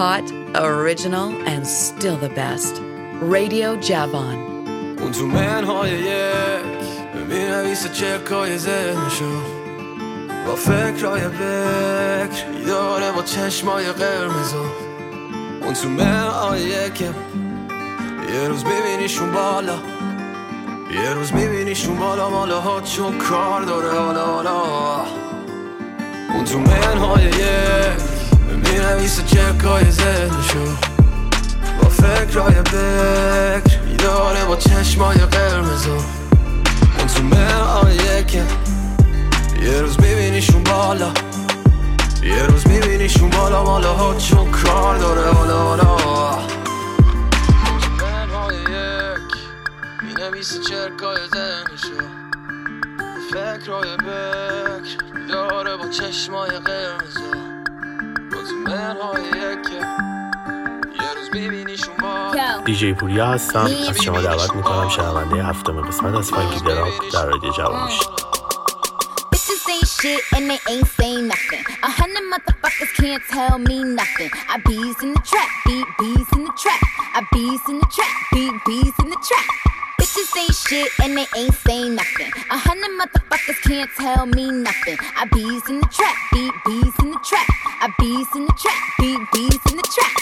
Hot, original, and still the best. Radio Javon. اون تو منهای یک می نویسه چکای ذهنشو. با فکرهای بکر داره با چشمای قرمزو. اون تو منهای یک یه روز میبینیشون بالا. یه روز میبینیشون بالا مالا ها چون کار داره. حالا حالا. اون تو منهای یک می نویسه چکای ذهنشو. با فکرهای بکر داره با چشمای قرمزو. اون تو منهای یک یه روز میبینیشون بالا یه روز میبینیشون بالا مالا ها چون کار داره حالا حالا. منهای یک می نویسه چرکای ذهنشو. فکرهای بکر داره با چشمای قرمزو. دیجی پوریا هستم از شما دعوت میکنم شنونده هفتم قسمت از فانکی دراک در رادیو جوان باشید Bitches ain't shit and they ain't saying nothing. A hundred motherfuckers can't tell me nothing. I bees in the trap, beat bees in the trap. I bees in the trap, beat bees in the trap. Bitches ain't shit and they ain't saying nothing. A hundred motherfuckers can't tell me nothing. I bees in the trap, beat bees in the trap. I bees in the trap, beat bees in the trap.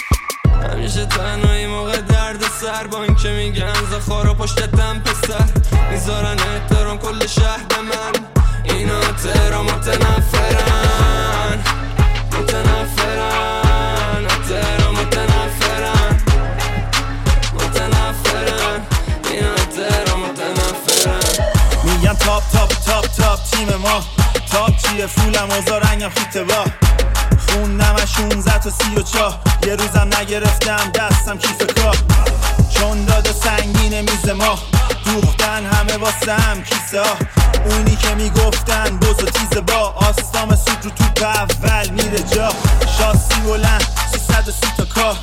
همیشه تنهایی موقع درد سر با این که میگن زخارا پشتتم پسر میذارن احترام کل شهر به من اینا تهران متنفرن متنفرن چیه فولم و رنگم خیته با. خوندم از 16 تا سی و چاه یه روزم نگرفتم دستم کیف کاه چون داد سنگین میز ما. دوختن همه واسه هم کیسه اونی که می‌گفتن بز و تیز با. آستام سود رو تو اول میره جا. شاسی بلند 330 تا کاه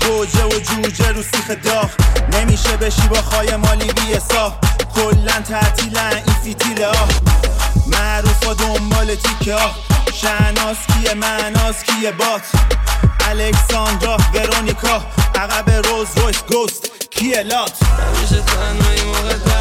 گوجه و جوجه رو سیخ داغ. نمیشه بشی با خای مالی بی حساب. کلن تعطیلن این فیتیله ها. دنبال تیکه شناس کیه مناس کیه؟ بات. الکساندرا ورونیکا. عقب روز رویس گوست. کیه لات؟ همیشه تنهایی موقع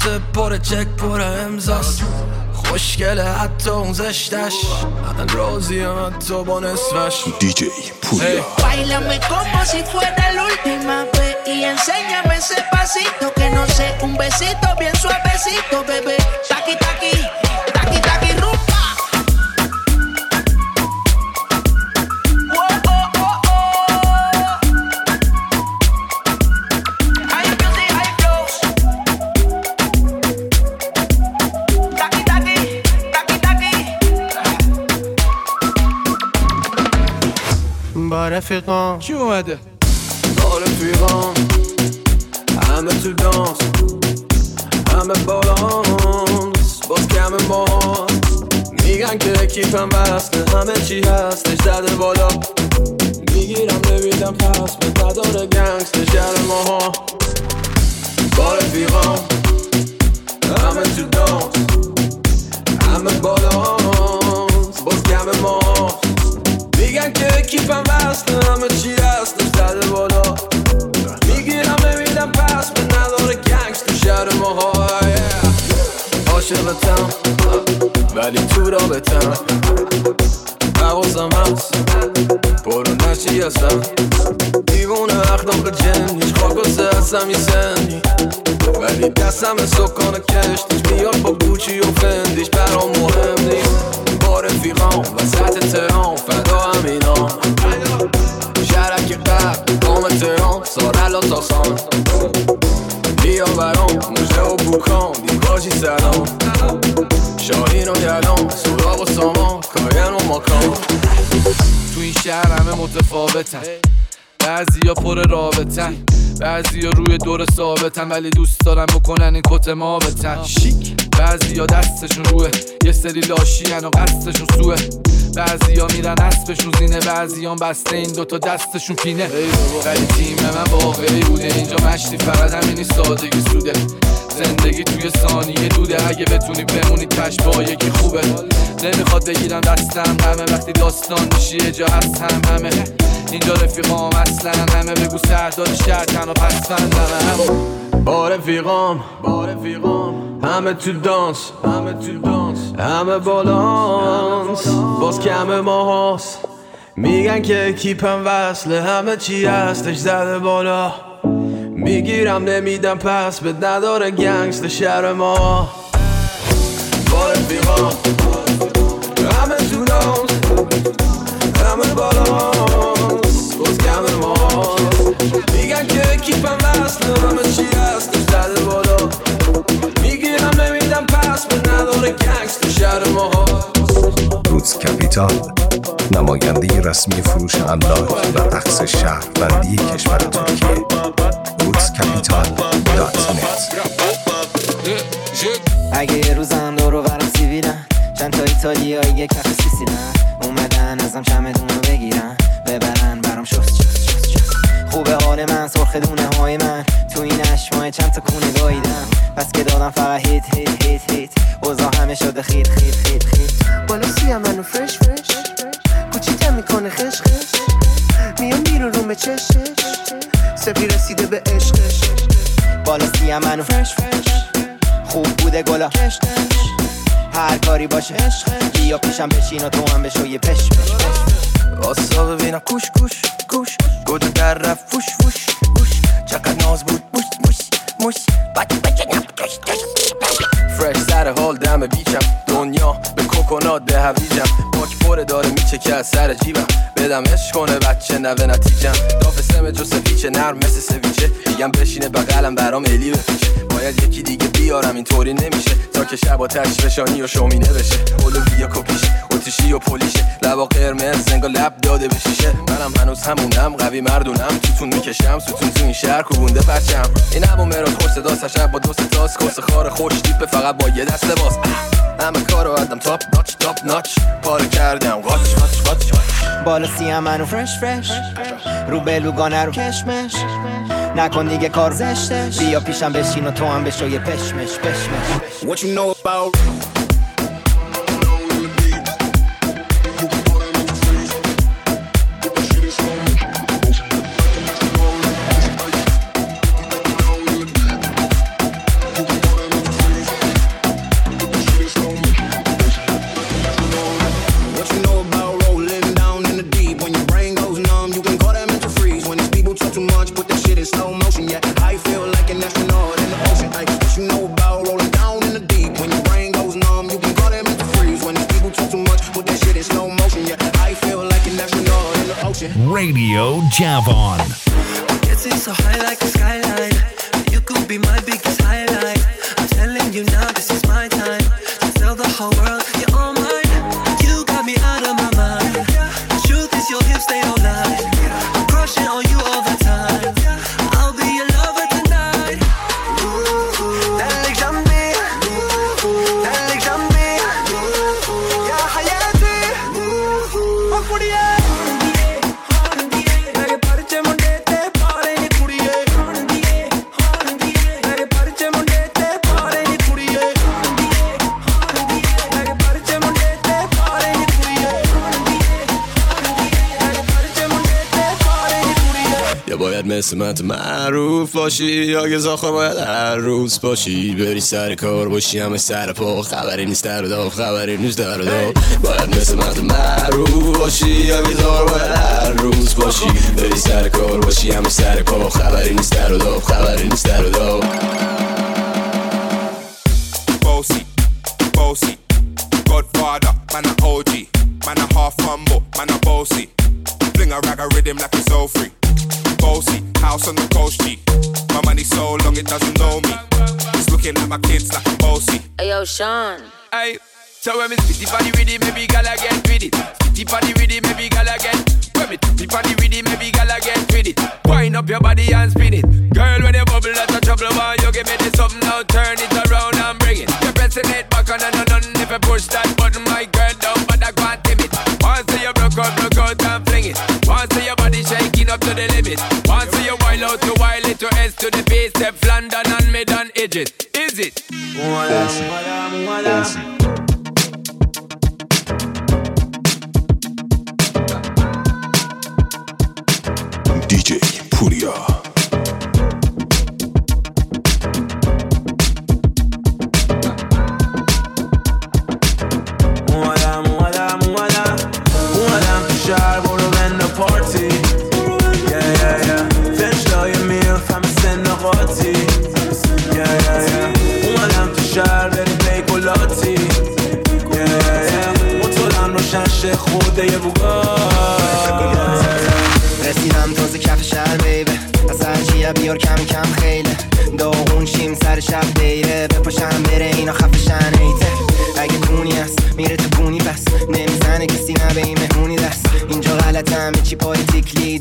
پر ملاته پر چک پر امزاست خوشگله حتی اون زشتش من راضیم حتی با نصفش دیجی پوریا Bailame como si fuera la última vez y enséñame ese pasito que no sé, un besito bien suavecito, bebé. Taqui taqui, taqui taqui rumba. با رفیقام کی اومده؟ با رفیقام همه تو دانس همه بالانس باز کم ما میگن که کیفم بسته همه چی هستش زده بالا می‌گیرم نمیدم پس به نداره گنگست شهر ماها با رفیقام همه تو دانس تو رابطم بعضی روی دور ثابتن ولی دوست دارن بکنن این کت ما بتن. شیک. بعضی ها دستشون روه. یه سری لاشی و قصدشون سوه. بعضی ها میرن اسبشون زینه بعضی ها بسته این دوتا دستشون پینه. ولی تیم من واقعی بوده. اینجا مشتی فقط همینی سادگی سوده. زندگی توی ثانیه دوده. اگه بتونی بمونی کش با یکی خوبه. نمی‌خواد بگیرم دستم همه. وقتی داستان میشی جا هست هم همه. اینجا رفیقام اصلا همه. بگو سردار شهر و پس فندمه با رفیقام با رفیقام همه تو دانس همه تو دانس همه بالانس باز کم ما هست میگن که کیپم وصله همه چی هستش زده بالا. می‌گیرم نمیدم پس به نداره گنگست شهر ما. با رفیقام همه تو دانس همه بالانس رسمی فروش املاک و رقص شهروندی کشور بشین و تو هم بشو یه پش پش پش. آسا ببینم کوش کوش کوش. گوجه در رفت فوش فوش فوش. چقدر ناز بود موش موش موش. بچه بچه نم کش کش فرش سر حال دم بیچم دنیا به کوکونات به هویجم. باک پره داره میچه از سر جیبم. بدم عشق کنه بچه نوه نتیجم. داف سم جو سفیچه نرم مثل سویچه. میگم بشینه بغلم برام الی بپیچه. باید یکی دیگه بیارم اینطوری نمیشه. تا که شب آتش فشانی و شومینه بشه اولویا کپیش اتیشی و پلیشه لبا قرمز زنگا لب داده به شیشه. منم هنوز همونم قوی مردونم. توتون می‌کشم ستون تو این شهر کوبونده پرچم. این همون مراد پر صدا سشب با دو تاس. کس خار خوش دیپه فقط با یه دسته باز. همه کارو ادم تاپ ناچ تاپ ناچ پاره کردم قاچ قاچ قاچ بالا سیم منو فرش فرش رو بلوگانه رو کشمش. نکن دیگه کار زشتش. بیا پیشم بشین و تو هم بشو یه پشمش پشمش What you know about Java. تو معروف باشی. یا یه زاخه باید هر روز باشی. بری سر کار باشی. همه سر پا. خبری نیست در داف خبری نیست در داف باید مثل من معروف باشی. یا یه باید هر روز باشی. بری سر کار باشی. همه سر پا. خبری نیست در داف خبری نیست در Godfather, man a OG, man a half humble, man a bossy. Fling a rag a rhythm like it's all free. Bossy, house on the coast G. My money so long it doesn't know me. It's looking at my kids like I'm bossy. Hey yo, Sean. Hey, so when me spitty body with it, maybe gala get with it. Spitty body with it, maybe gala get. When me spitty body with it, maybe gala get with it. Wind up your body and spin it. Girl, when you bubble, that's a trouble. Why you give me this something now? Turn it around and bring it. You're pressing it back on and on if you push that button, my the limit. Want see you while out, to while it to S to the base, step London and mid and Egypt. Is it? Fancy. Fancy. DJ Puria. کم کم خیله. داغون شیم سر شب دیره. بپاشم بره اینا خفشن ایته. اگه کونی هست میره تو کونی بس. نمی‌زنه کسی نه به این مهمونی دست. اینجا غلطم چی پای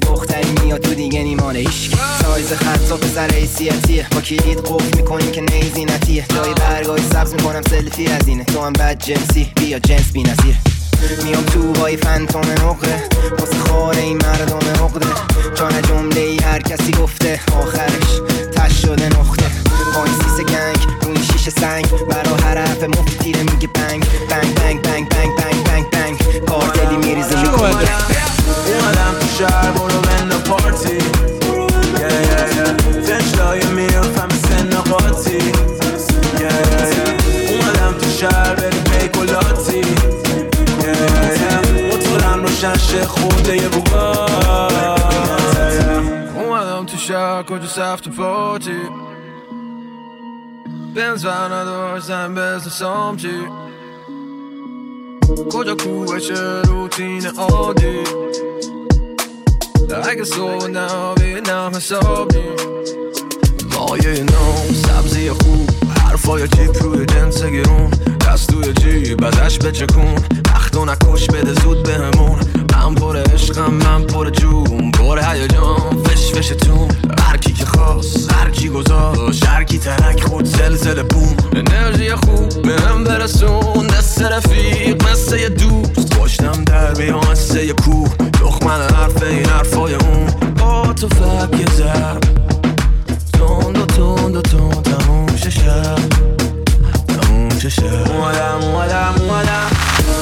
دختری میاد تو دیگه نیمانه. ایش سایز خط و پسر حیثیتیه. با کلید قفل می‌کنیم که نیزی نتیه جای برگای سبز می‌کنم سلفی از اینه. تو هم بد جنسی. بیا جنس بی نظیر میام تو بای فنتوم نقره واسه خار این مردم عقده جان جمله ای هر کسی گفته. آخرش تش شده نقطه. کجا سفت پارتی بنز و نداشتم بزن سامچی کجا کوبشه روتین عادی اگه صبح نبینم حسابی مایه نو سبزی خوب حرفای چیپ روی جنس گرون دست توی جیب ازش بچکون وقتو نکش بده زود بهمون من پر عشقم من پر جون پر ترک خود سلسله بوم. انرژی خوب به هم برسون. دست رفیق یه دوست. پشتم در بیان مثل یه کوه. دخمن حرف این حرفای اون. با تو فک یه زب تند و تند و تند تموم شب. تموم شب. اومدم اومدم اومدم.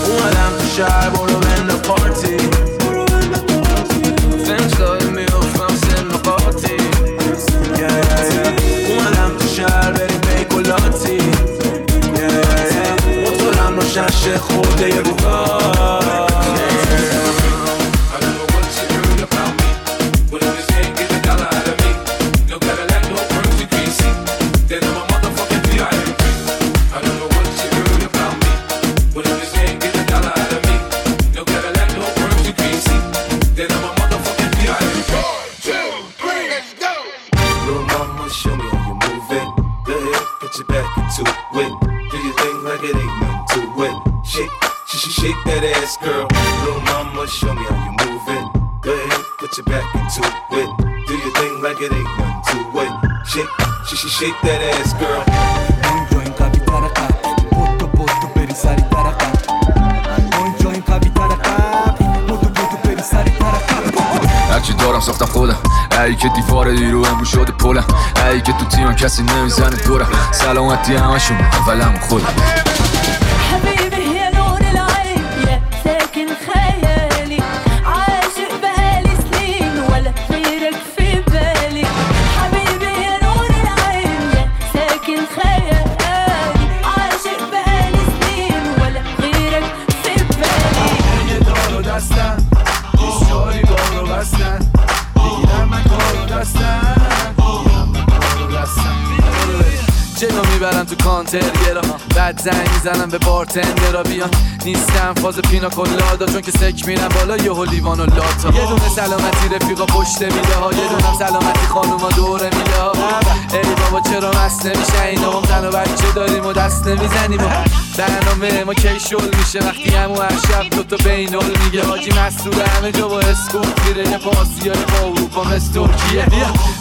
اومدم تو شهر برو بند پارتی. جشن خورده روحان shake that ass, girl. هرچی دارم ساختم خودم ای که دیوار دیرو امو شده پلم ای که تو تیمم کسی نمی‌زنه دورم سلامتی همشون اولم خودم می‌برم تو کانتر گرا بعد زنگ می‌زنم به بارتندرا بیان. نیستم فاز پینا کلادا چون که سک میرم بالا. یه لیوان و لاتا. یه دونه سلامتی رفیقا پشت میله ها. یه دونه سلامتی خانوما دوره میله ها. ای بابا چرا مست نمیشه اینا هم زن و بچه داریم و دست نمی‌زنیم برنامه ما کی شل میشه وقتی همو هر شب تو تو بینول میگه. حاجی مسئول همه جا با اسکوپ میره. یه پاسیای با اروپا مثل ترکیه.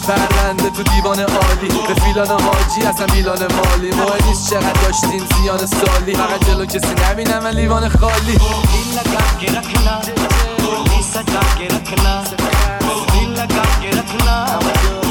پرونده تو دیوان عالی. به فیلان حاجی اصلا میلان مالی. مهم نیست چقدر داشتیم زیان سالی. فقط جلو کسی نبینم من لیوان خالی. همون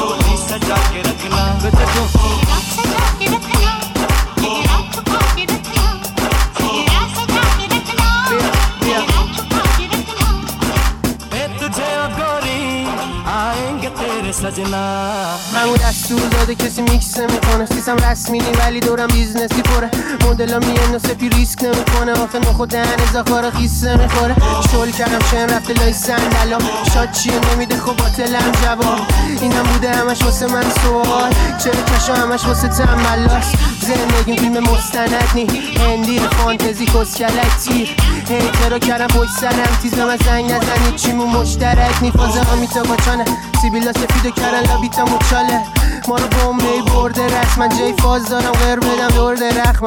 دستور داده کسی میکس می‌کنه سیسم رسمی نی ولی دورم بیزنسی پره مدلا میان و سپی ریسک نمی‌کنه. آخه نخو دهن زخار خیسه می‌خوره شل کردم شم رفته لای سندلام شاد چیه نمیده خب باطلم جواب. اینم بوده همش واسه من سوال. چرا کشا همش واسه تنبلاس زندگیم فیلم مستند نی هندی فانتزی کسکلک تیر هیترا کردم پشت سرم تیز من زنگ نزنید. چیمون مشترک نی فازه ها میتا باچانه سیبیلا سفیدو کردن لابیتا مچاله. ما رو برده رسما جای فاز دارم غیر بدم دور درخ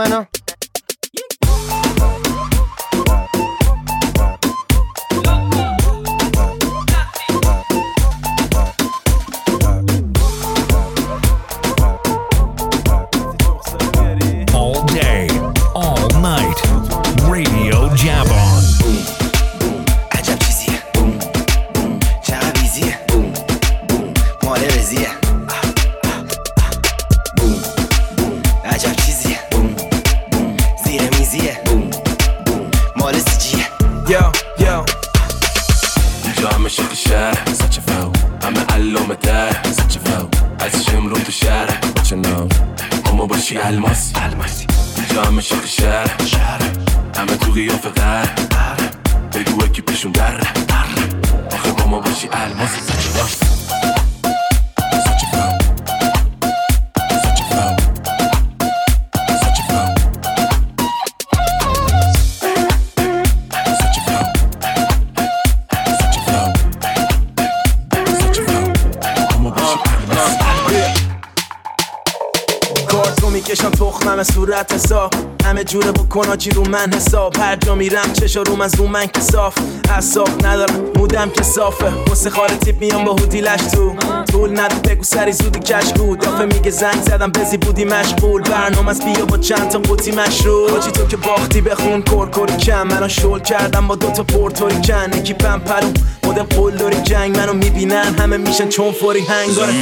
تخمم صورت حساب. همه جوره بکن آجی رو من حساب. هر جا میرم چشا روم از رو من که صاف حساب ندارم مودم که صافه. واسه خاله تیپ میام با هودی لش تو. طول نده بگو سری زودی کش بود. دافه میگه زنگ زدم بزی بودی مشغول. برنامه از بیا با چند تا قوطی مشروب. آجی تو که باختی بخون کرکری کم. منو شل کردم با دوتا پورتوریکن اکیپم پرو مدم قول داری جنگ. منو می‌بینن همه میشن چون فوری هنگاره.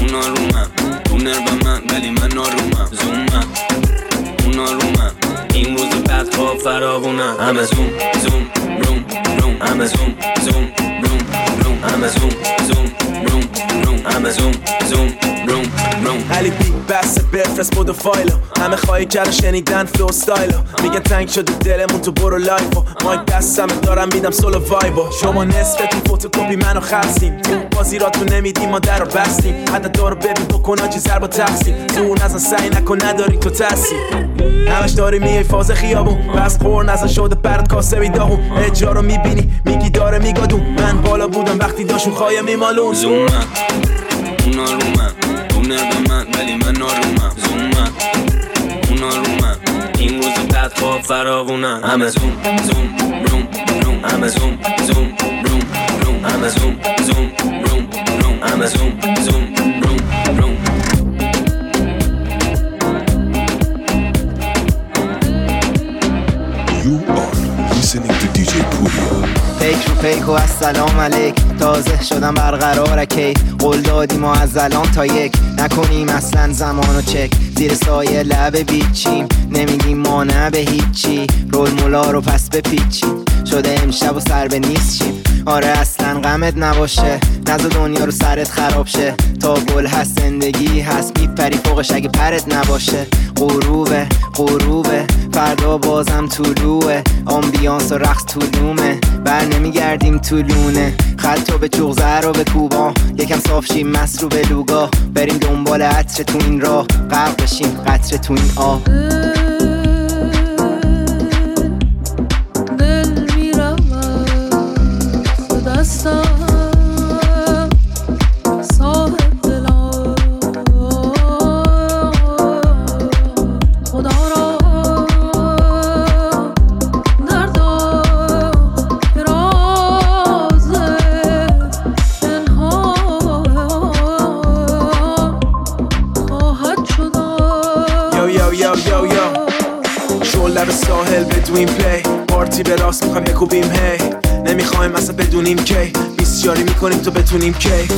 اونا رو من. به من ولی من نارومم زومم اونا رو من این روز بعد خواب فراوونم همه زوم زوم روم روم همه زوم زوم روم روم همه زوم زوم روم روم همه زوم زوم روم علی بی بس بفرست بود و فایلو. همه خواهی کردن شنیدن فلو ستایلو میگن تنگ شده دلمون تو برو لایفو مایک دستم دارم میدم سولو وایبو شما نصفتون فوتوکپی منو خستیم. تو بازی را تو نمیدیم ما در رو بستیم. حتی دارو ببین بکن آجی ضرب و تقسیم تو نزن سعی نکن نداری تو تاثیر همش داری میای فاز خیابون. بس پر نزن شده برات کاسه داغون. اجرا رو می‌بینی میگی داره میگادون. من بالا بودم وقتی داشون خواهی میمالون. زومم اونا رو من دونر به من ولی من نارومم زومم اونا رو من این روز بعد خواب فراوونم همه زوم زوم روم روم همه زوم زوم روم روم همه زوم زوم روم روم همه زوم زوم روم روم You are listening to DJ Puria. پیک رو پیک و السلام علیک. تازه شدم برقرار کی؟ قول دادی ما از الان تا یک. نکنیم اصلا زمان و چک. زیر سایه لب بیچیم. نمیگیم ما نه به هیچی. رول مولا رو پس به پیچیم شده امشب و سر به نیست آره اصلا غمت نباشه. نزا دنیا رو سرت خراب شه. تا گل هست زندگی هست. میپری فوقش اگه پرت نباشه. غروبه غروبه. فردا بازم طلوعه آمبیانس و رقص طولومه بر نمیگردیم طولونه خط به چغزه رو به کوبا. یکم صاف شیم مست رو به لوگا. بریم دنبال عطر تو این راه. غرق بشیم قطر تو این آه ساحل بدویم پلی پارتی به راست می‌خوایم بکوبیم هی. نمی‌خوایم اصلا بدونیم کی. بیسیاری می‌کنیم تو بتونیم کی.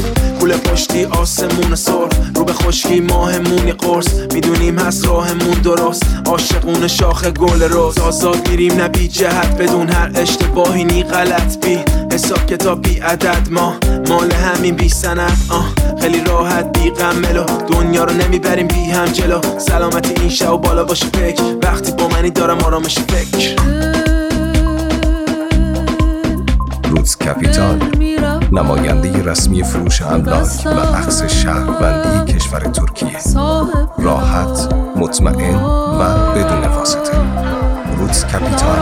کوله پشتی آسمون سر. رو به خشکی ماهمون قرص. می‌دونیم هست راهمون درست. عاشقون شاخ گل روز آزاد میریم نه بی جهت. بدون هر اشتباهی نی غلط. بی حساب کتاب بی عدد. ما مال همین بی سند آه خیلی راحت. بی غم mellow دنیا رو نمی‌بریم بی هم جلو. سلامتی این شب بالا باشه فکر. وقتی با منی دارم آرامش فکر. روز کپیتال نماینده رسمی فروش املاک و عکس شهروندی کشور ترکیه. راحت مطمئن و بدون واسطه. روز کپیتال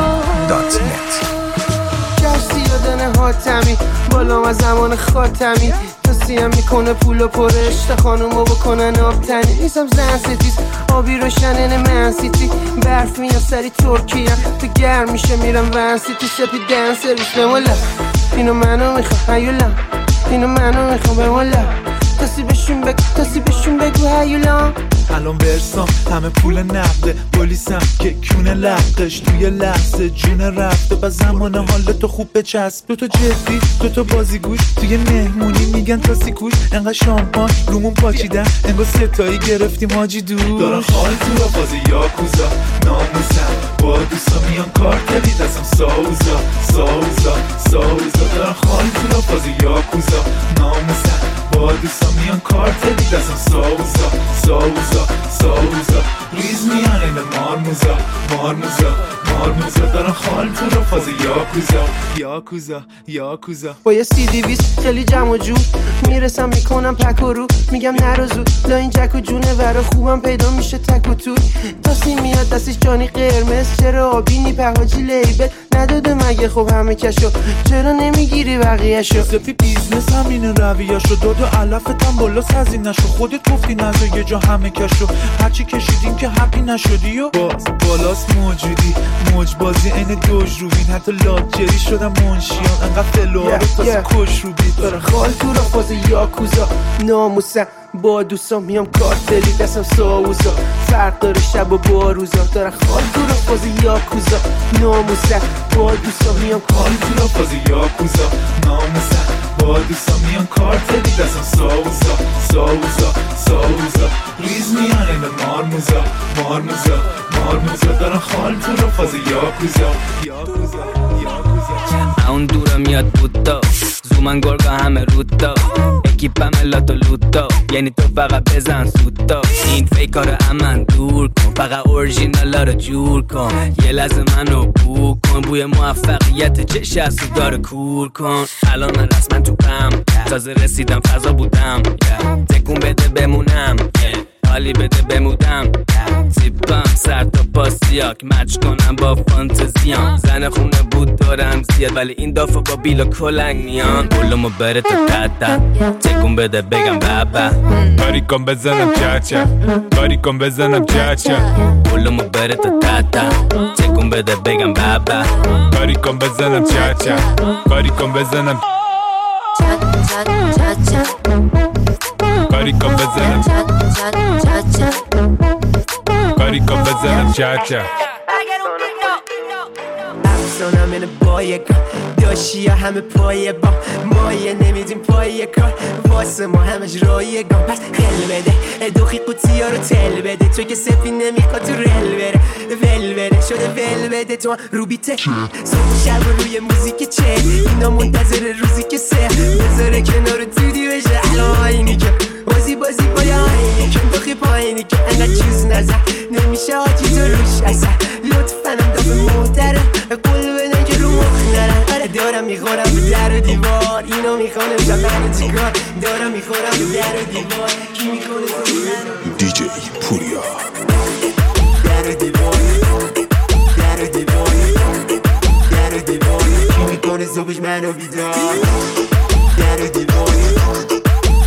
دات نت بالا از زمان خاتمی. توصیم می‌کنه پول و پرش تا خانومو بکنن آبتنی نیستم زن ستیز آبی روشنن من سیتی. برف میاد سری ترکیه تو گرم میشه میرم ون سیتی. سپی دن سرویس بمولا اینو منو می‌خوام هیولا اینو منو می‌خوام بمولا کسی بهشون بگو کسی بهشون بگو هیولا الان برسام همه پول نقده. پلیسم که کونه لقش توی لحظه جون رفته. و زمان حال تو خوب بچسب. دو تا جدی دو تا بازیگوش. توی مهمونی میگن تا سیکوش انقدر شامپان رومون پاچیدن. انگار ستایی گرفتیم حاجی دور دارن خال تو را بازی یاکوزا. ناموسم با دوستا میان کارتلی دستم ساوزا ساوزا ساوزا. دارن خال تو را بازی یاکوزا. ناموسم. با دوستا میان کارتلی دستم ساوزا ساوزا ساوزا ریز میان این مارموزا مارموزا مارموزا دارن خال تو را بازی یاکوزا یاکوزا یاکوزا با یه سی دیویس خیلی جمع و جو می‌رسم می‌کنم پک و رو میگم نرو زود لا این جک و جونه ورا خوبم پیدا میشه تک و توی تاسی میاد دستش جانی قرمز چرا آبی نی پهاجی لیبل نداده مگه خب همه کشو چرا نمی‌گیری بقیهشو سپی بیزنس همین رویاشو داد و علفتم بالا هزینهشو خودت گفتی نزا یه جا همه کشو هرچی کشیدیم که حقی نشدی و باز بالاست موجودی. موج بازی عین دوج روبین. حتی لاجری شدم منشیان. انقدر فلوها رو تازه کش رو بید داره خال تو را فاز یاکوزا. ناموسم. با دوستان میام کارتلی دستم ساوزا. فرق داره شب و با روزا داره خال تو را فاز یاکوزا. ناموسم با دوستان میام خال تو را بازی یاکوزا. ناموسم با دوستا میان کارتلی. دستم ساوزا. ساوزا ساوزا. ریز میان این مارموزا. مارموزا مارموزا. دارن خال تو را بازی یاکوزا. یاکوزا یاکوزا. اون دورا میاد بوتا زومن گرگا همه روتا. اکیپم لاتو لوتا. یعنی تو فقط بزن سوتا. این فیکار امن دور کن. فقط اورژینالا رو جور کن. یه لحظه منو بو کن. بوی موفقیت چه شست داره کور کن. الان من رسما تو پم. تازه رسیدم فضا بودم. تکون بده بمونم. حالی بده بمودم زیبم سر تا پا سیاک. مچ کنم با فانتزیام. زن خونه بود دارم زیاد ولی این دافع با بیل و کلنگ میان. بلومو بره تا تتا تکون بده بگم بابا. کاری کن بزنم چاچا. کاری کن بزنم چاچا. بلومو بره تا تتا تکون بده بگم بابا. کاری کن بزنم چاچا. کاری کن بزنم. کاری کن بزنم کاری کن بزنم چاچا می‌زنم این بایگا داشی یا همه پایه با مایه نمیدیم پایه کار. واسه ما همش رایگان. پس خل بده. دوخی قوطی ها رو تل بده. تو که سفی نمی‌خواد تو رل بره. ول بره شده ول بده. تو رو بیته. صبح شب روی موزیک چه؟ اینا منتظر روزی که سه. بذاره کنار دودی بشه الان اینی که بازی بازی با آینی که. دوخی پایینی که انقدر چیز نزن. نمیشه آجی تو روش اصلا. لطفا هم دفع محترم قول آره دارم می‌خورم به در و دیوار اینو می‌خوانم زمان چیکار دارم می‌خورم به در و دیوار کی می‌کنه تو دیجی پوریا در و دیوار در و دیوار در و دیوار کی می‌کنه صبحش منو بیدار در و دیوار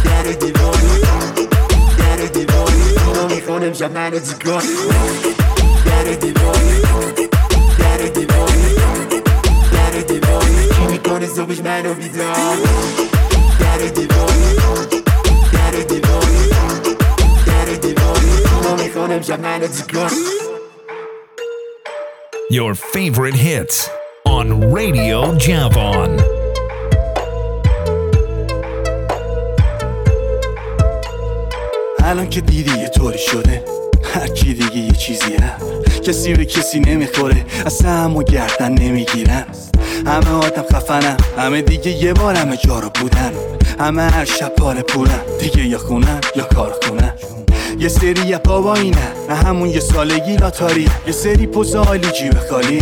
در و دیوار در و دیوار اینو می‌خوانم شب منو چیکار Your favorite hits on Radio Javon. الان که دیدی یه طوری شده هر کی دیگه یه چیزی رفت کسی به کسی نمی‌خوره اصلا همو گردن نمی‌گیرن. همه آدم خفنم همه دیگه یه بار همه جا رو بودن. همه هر شب پاره پورن دیگه یا خونن یا کار خونن یه سری یه پا اینه نه همون یه سالگی لاتاری. یه سری پوز عالی جیب خالی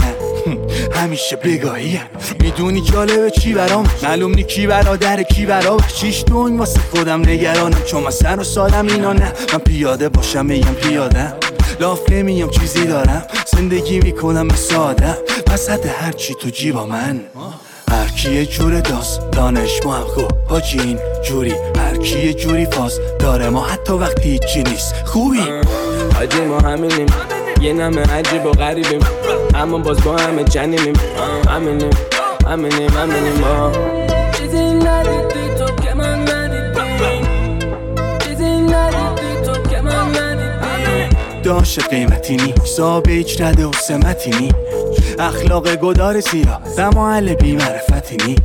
همیشه بگاهیه می‌دونی جالبه چی برام؟ معلوم نی کی برادر کی برا. چیش دون واسه خودم نگرانم چون من سر و سالم اینا نه. من پیاده باشم میگم پیاده. لاف نمیم چیزی دارم. زندگی می‌کنم ساده. وسط هر چی تو جیبا من. هر کی یه جور داست دانش ما هم خوب. جوری. هر کی یه جوری فاز داره ما حتی وقتی هیچی نیست. خوبی؟ حاجی ما همینیم. یه نمه عجیب و غریبیم. اما باز با همه جنیمیم. همینیم همینیم همینیم ما چیزی ندیدی تو که من ندیدی چیزی ندیدی تو که من ندیدی داشت قیمتی نی. حساب هیچ رده و سمتی نی. اخلاق گدار سیرا دماعل بی معرفتی نی.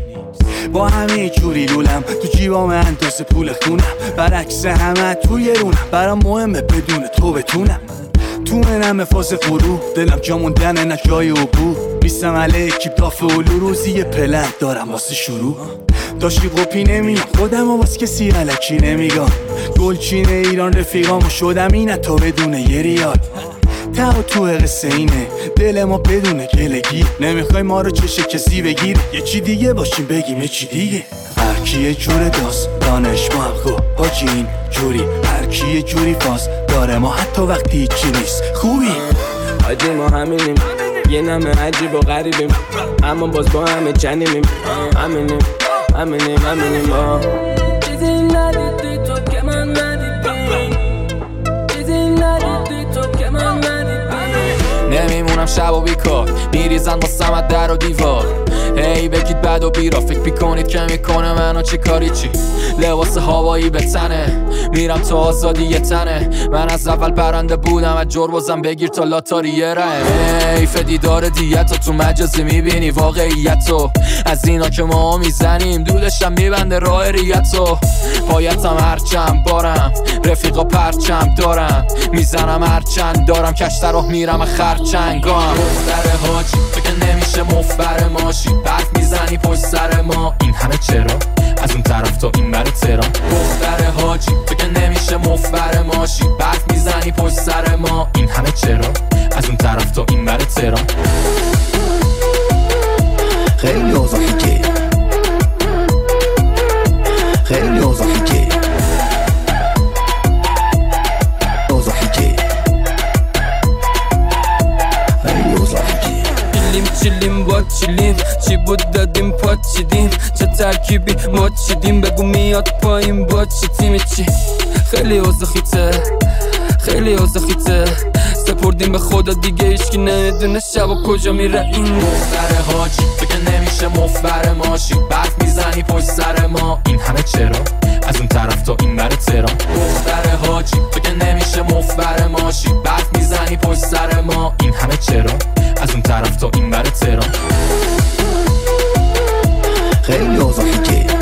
با همه جوری لولم. تو جیبام اندازه پول خونم. برعکس همه توی رونم. برام مهمه بدون تو بتونم. تو منم فاز فرو دلم جا موندنه نه جای عبور. میستم علیه داف اولو روزی یه پلن دارم واسه شروع. داشتی قپی نمیام. خودم و باز کسی علکی نمیگم گلچین ایران رفیقامو شدم اینه تا بدون یه ریال. تا تو قصه اینه. دل ما بدون گلگی. نمی‌خوای ما رو چشه کسی بگیر. یه چی دیگه باشیم بگیم یه چی دیگه. هر کی یه جور داست دانش ما هم خوب. حاجی این جوری. هر کی یه جوری فاز داره ما حتی وقتی هیچی نیست. خوبی؟ حاجی ما همینیم. یه نمه عجیب و غریبیم. اما باز با همه جنیمیم. همینیم. همینیم همینیم. ما چیزی نمیمونم شب و بیکار. میریزن از در و دیوار. هی بگید بد و بیرا. فکر می‌کنید که می‌کنه منو چی کاری چی؟ لباس هوایی به تنه. میرم تو آزادی یه تنه. من از اول پرنده بودم از جربازم بگیر تا لاتاری یه راه حیف دیدار دیت تو مجازی می‌بینی واقعیت از اینا که ما می‌زنیم دودشم میبنده راه ریتو. پایتم هرچند بارم رفیقا پرچم دارم. می‌زنم هرچند دارم. کشتر راه میرم خرچنگام دختر حاجی تو که نمیشه مفبر ماشی برف می‌زنی پشت سر ما. این همه چرا؟ از اون طرف تا این بر تهران. دختر حاجی تو که نمیشه مفبر ماشی برف می‌زنی پشت سر ما. این همه چرا؟ از اون طرف تا این بر تهران. خیلی اوضاعی که خیلی اوضاعی چیلیم؟ چی بود دادیم پاچیدیم؟ چه ترکیبی ما چیدیم بگو میاد پایین با چی تیمی چی؟ خیلی اوزخیته خیلی اوزخیته. سپردیم به خدا دیگه ایشکی نمی‌دونه شب و کجا میره این. دختر حاجی که نمیشه مفبر ماشی برف می‌زنی پشت سر ما. این همه چرا؟ از اون طرف تا این بر تهران. دختر حاجی که نمیشه مفبر ماشی از اون طرف تا این بر ترا خیلی اوضاع که